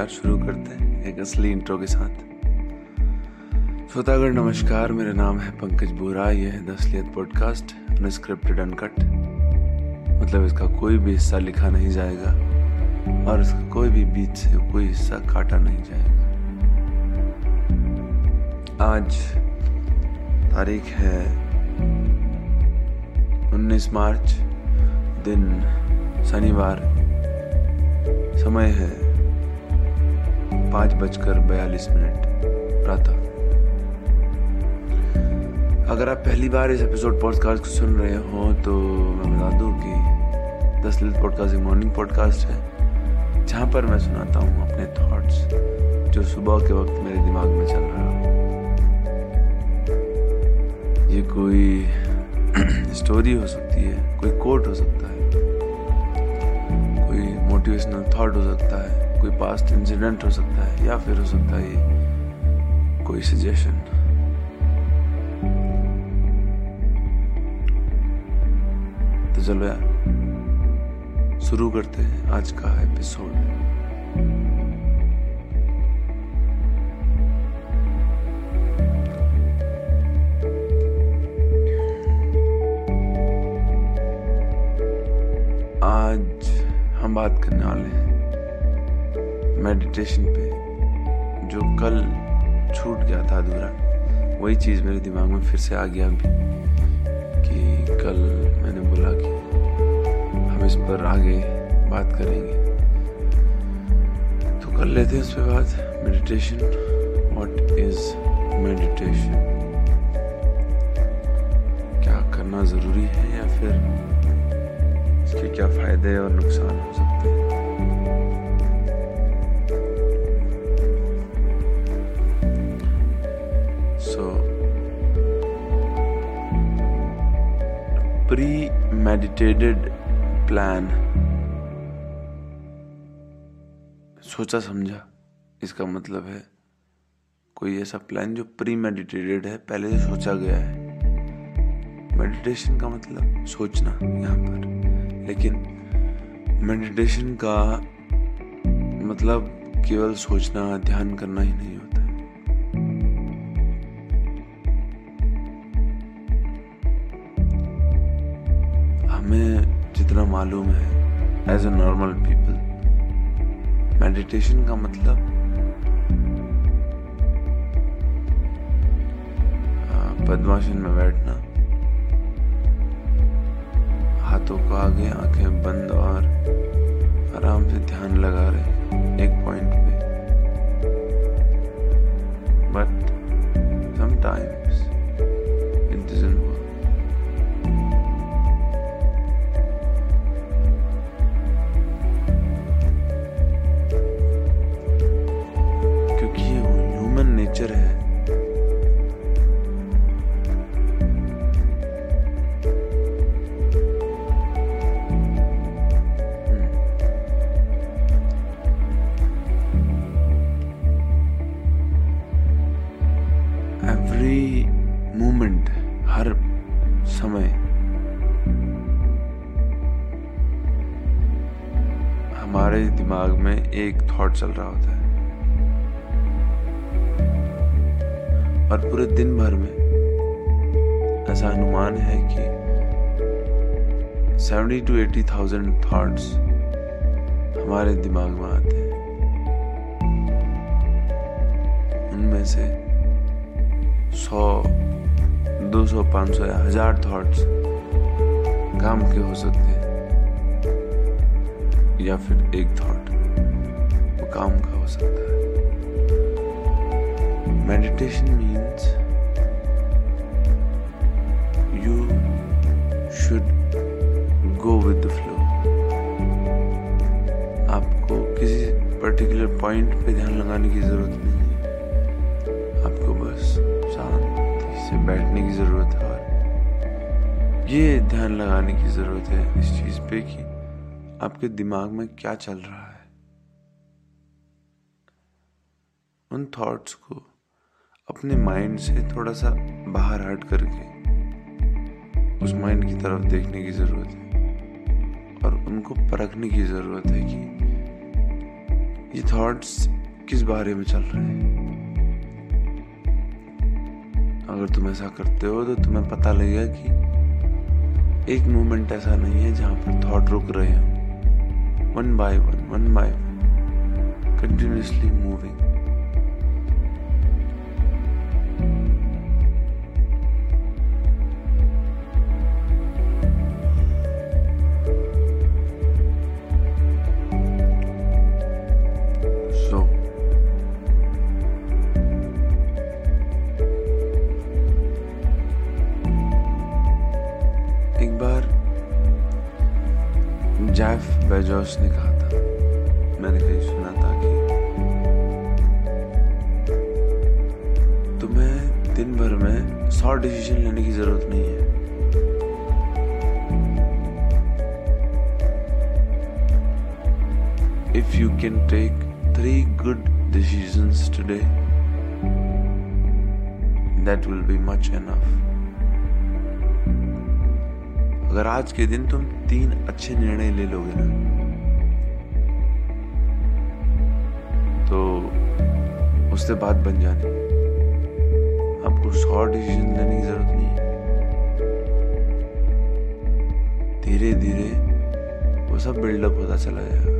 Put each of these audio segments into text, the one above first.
तो चलो यार शुरू करते हैं एक असली इंट्रो के साथ। श्रोतागढ़ नमस्कार, मेरा नाम है पंकज बोरा ये है दसलियत पॉडकास्ट अनस्क्रिप्टेड अनकट मतलब इसका कोई भी हिस्सा लिखा नहीं जाएगा और इसका कोई भी बीच से कोई हिस्सा काटा नहीं जाएगा। आज तारीख है 19 मार्च, दिन शनिवार। समय है पाँच बजकर बयालीस मिनट। प्रातः। अगर आप पहली बार इस एपिसोड पॉडकास्ट को सुन रहे हो तो मैं बता दूँ कि दस लिट पॉडकास्ट एक मॉर्निंग पॉडकास्ट है, जहाँ पर मैं सुनाता हूँ अपने थॉट्स जो सुबह के वक्त मेरे दिमाग में चल रहा हो। ये कोई स्टोरी हो सकती है, कोई कोट हो सकता है, कोई मोटिवेशनल थॉट हो सकता है। कोई पास्ट इंसिडेंट हो सकता है, या फिर हो सकता है कोई सजेशन तो चलो यार, शुरू करते हैं आज का एपिसोड आज हम बात करने वाले हैं मेडिटेशन पे, जो कल छूट गया था अधूरा, वही चीज़ मेरे दिमाग में फिर से आ गया अभी, कि कल मैंने बोला कि हम इस पर आगे बात करेंगे। तो कर लेते हैं उस पर बात मेडिटेशन व्हाट इज़ मेडिटेशन क्या करना ज़रूरी है या फिर इसके क्या फ़ायदे और नुकसान हो सकते प्री मेडिटेटेड प्लान सोचा, समझा। इसका मतलब है, कोई ऐसा प्लान जो प्री मेडिटेटेड है, पहले से सोचा गया है। मेडिटेशन का मतलब सोचना यहाँ पर। लेकिन मेडिटेशन का मतलब केवल सोचना, ध्यान करना ही नहीं होता। हमें जितना मालूम है as a normal people meditation का मतलब पद्मासन में बैठना। हाथों को आगे, आँखें बंद और आराम से ध्यान लगा रहे एक पॉइंट पे। बट समटाइम्स समय। हमारे दिमाग में एक थॉट चल रहा होता है। और पूरे दिन भर में ऐसा अनुमान है कि seventy two eighty thousand thoughts हमारे दिमाग में आते हैं। उनमें से सौ दो सौ पाँच सौ या हज़ार थॉट्स काम के हो सकते हैं, या फिर एक थॉट वो काम का हो सकता है। Meditation means you should go with the flow आपको किसी पर्टिकुलर पॉइंट पे ध्यान लगाने की ज़रूरत नहीं। से बैठने की ज़रूरत है और ये ध्यान लगाने की ज़रूरत है इस चीज़ पे कि आपके दिमाग में क्या चल रहा है। उन थॉट्स को अपने माइंड से थोड़ा सा बाहर हट करके उस माइंड की तरफ़ देखने की ज़रूरत है और उनको परखने की ज़रूरत है कि ये थॉट्स किस बारे में चल रहे हैं। अगर तुम ऐसा करते हो तो तुम्हें पता लगेगा कि एक मोमेंट ऐसा नहीं है जहाँ पर थॉट रुक रहे हैं। One by one one by one continuously moving Bezos ने कहा था मैंने कहीं सुना था कि तुम्हें दिन भर में सौ डिसीज़न लेने की ज़रूरत नहीं है if you can take three good decisions today, that will be much enough. अगर आज के दिन तुम तीन अच्छे निर्णय ले लोगे ना तो उससे बात बन जानी आपको सौ डिसीज़न लेने की ज़रूरत नहीं है। धीरे धीरे वो सब बिल्डअप होता चला जाएगा।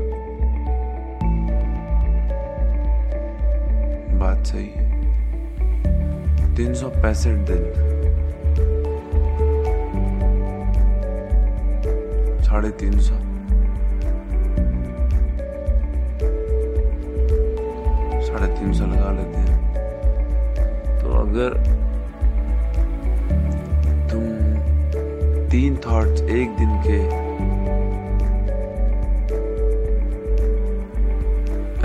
बात सही है। तीन सौ पैंसठ दिन। साढ़े तीन सौ। तीन सौ लगा लेते हैं। तो अगर तुम तीन थॉट्स एक दिन के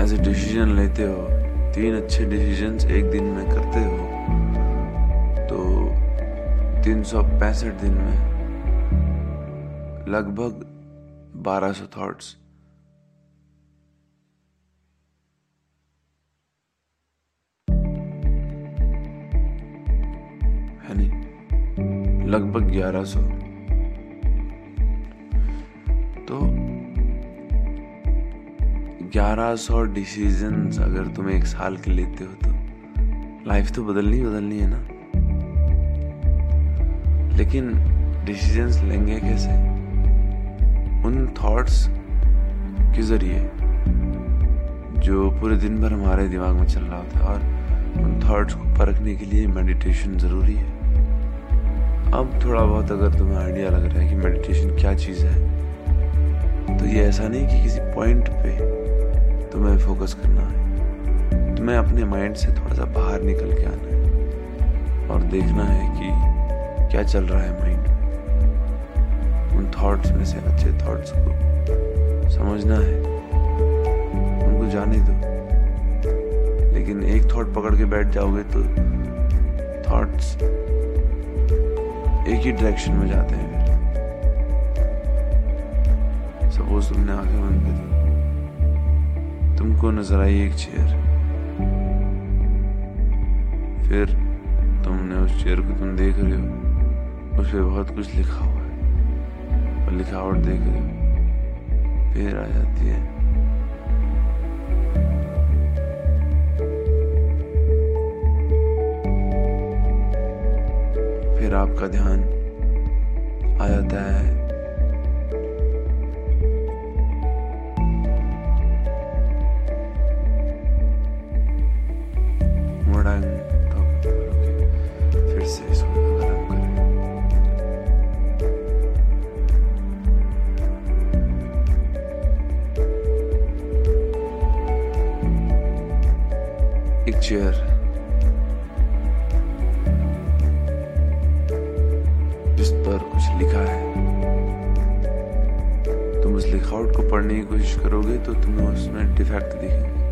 एज ए डिसीज़न लेते हो, तीन अच्छे डिसीजंस एक दिन में करते हो तो तीन सौ पैंसठ दिन में लगभग बारह सौ थॉट्स लगभग 1100 तो 1100 डिसीजंस अगर तुम एक साल के लेते हो तो। लाइफ तो बदलनी बदलनी है ना। लेकिन डिसीजंस लेंगे कैसे? उन थॉट्स के ज़रिए जो पूरे दिन भर हमारे दिमाग में चल रहा होता है और उन थॉट्स को परखने के लिए मेडिटेशन ज़रूरी है। अब थोड़ा बहुत अगर तुम्हें आइडिया लग रहा है कि मेडिटेशन क्या चीज़ है तो ये ऐसा नहीं कि किसी पॉइंट पे तुम्हें फोकस करना है। तुम्हें अपने माइंड से थोड़ा सा बाहर निकल के आना है और देखना है कि क्या चल रहा है माइंड उन थॉट्स में से अच्छे थॉट्स को समझना है। उनको जाने दो। लेकिन एक थॉट पकड़ के बैठ जाओगे तो थॉट्स एक ही डायरेक्शन में जाते हैं। सपोज़ तुमने आँखें बंद करी तुमको नज़र आई एक चेयर फिर तुमने उस चेयर को तुम देख रहे हो। उस पर बहुत कुछ लिखा हुआ है। और लिखावट देख रहे हो। फिर आ जाती है फिर आपका ध्यान आ जाता है। उस लिखावट को पढ़ने की कोशिश करोगे तो तुम्हें उसमें डिफेक्ट दिखेंगे।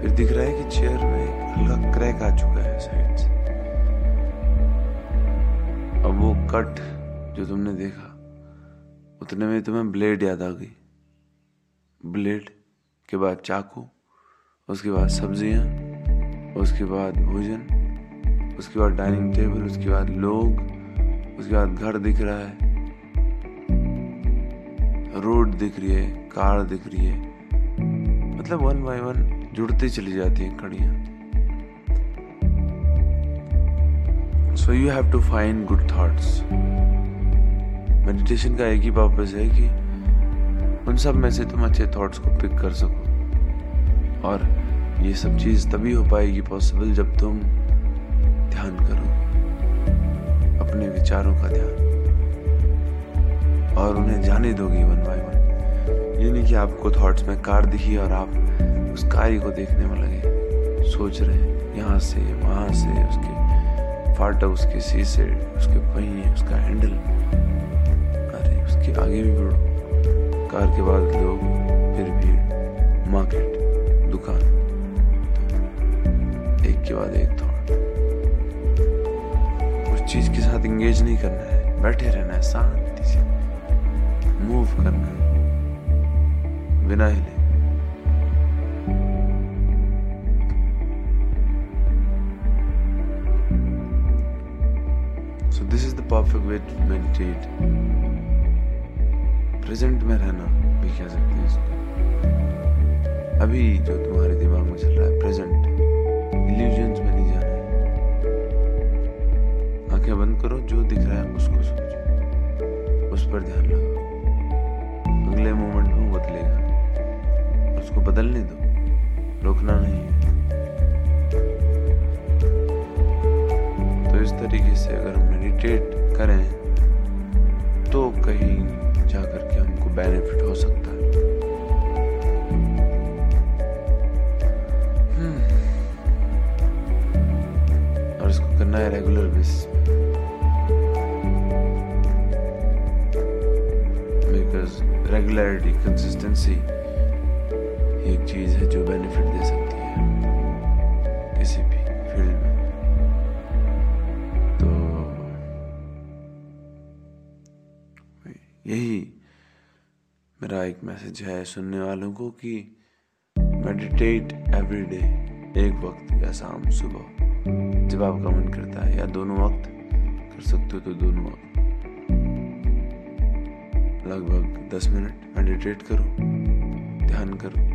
फिर दिख रहा है कि चेयर में हल्का क्रैक आ चुका है साइड से अब वो कट जो तुमने देखा, उतने में तुम्हें ब्लेड याद आ गई। ब्लेड के बाद चाकू, उसके बाद सब्ज़ियाँ, उसके बाद भोजन, उसके बाद डाइनिंग टेबल उसके बाद लोग, उसके बाद घर दिख रहा है। रोड दिख रही है, कार दिख रही है। मतलब वन बाय वन जुड़ती चली जाती हैं कड़ियाँ। So you have to find good thoughts meditation का एक ही पर्पज है कि उन सब में से तुम अच्छे थॉट्स को पिक कर सको। और ये सब चीज़ तभी हो पाएगी पॉसिबल जब तुम ध्यान करो। अपने विचारों का ध्यान। और उन्हें जाने दोगे वन बाय वन। ये नहीं कि आपको थॉट्स में कार दिखी और आप उस कार को देखने में लगे। सोच रहे यहाँ से, वहाँ से, उसके फाटक उसके शीशे उसके पहिए उसका हैंडल अरे, उसके आगे भी बढ़ो। कार के बाद लोग फिर भीड़ मार्केट दुकान। एक के बाद एक थॉट उस चीज़ के साथ इंगेज नहीं करना है। बैठे रहना है, शांति। मूव करना है बिना हिले। So this is the perfect way to meditate present में रहना भी कह सकते हैं इसको। अभी जो तुम्हारे दिमाग में चल रहा है प्रेजेंट इल्यूजन्स में नहीं जाना है। आँखें बंद करो, जो दिख रहा है उसको सोचो उस पर ध्यान लगाओ उसको बदलने दो। रोकना नहीं है। तो इस तरीके से अगर हम मेडिटेट करें तो कहीं जाकर के हमको बेनिफिट हो सकता है। हम्म। और इसको करना है रेगुलर बेसिस रेगुलरिटी कंसिस्टेंसी एक चीज़ है जो बेनिफिट दे सकती है। किसी भी फ़ील्ड में। तो यही मेरा एक मैसेज है सुनने वालों को कि मेडिटेट एवरी डे एक वक्त या शाम सुबह। जब आपका मन करता है या दोनों वक्त कर सकते हो तो दोनों वक्त। लगभग दस मिनट। मेडिटेट करो। ध्यान करो।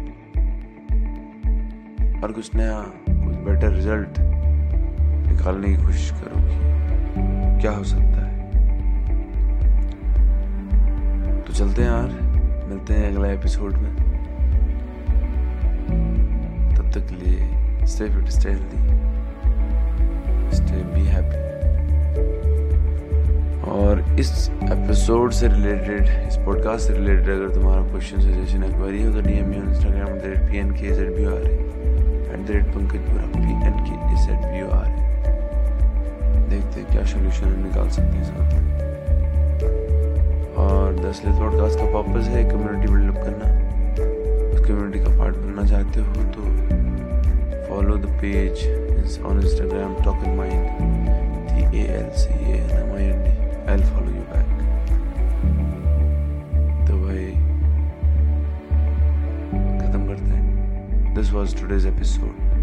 और कुछ नया, कुछ बेटर रिज़ल्ट निकालने की कोशिश करो कि क्या हो सकता है? तो चलते हैं यार, मिलते हैं अगले एपिसोड में। तब तक के लिए स्टे फिट स्टे हेल्दी और इस एपिसोड से रिलेटेड इस पॉडकास्ट से रिलेटेड अगर तुम्हारा क्वेश्चन सजेशन है क्वेरी हो तो DM me on Instagram at the rate P N K H B R at the rate Pankaj Pura P N K H add B R देखते क्या solution हम निकाल सकते हैं साथ और दसले पॉडकास्ट का पर्पज है कम्युनिटी बिल्डअप करना। उस कम्युनिटी का पार्ट बनना चाहते हो तो follow the page on Instagram talk in mind L C A N M I N D I'll follow you back. तो भाई खत्म करते हैं दिस वॉज़ टूडेज एपिसोड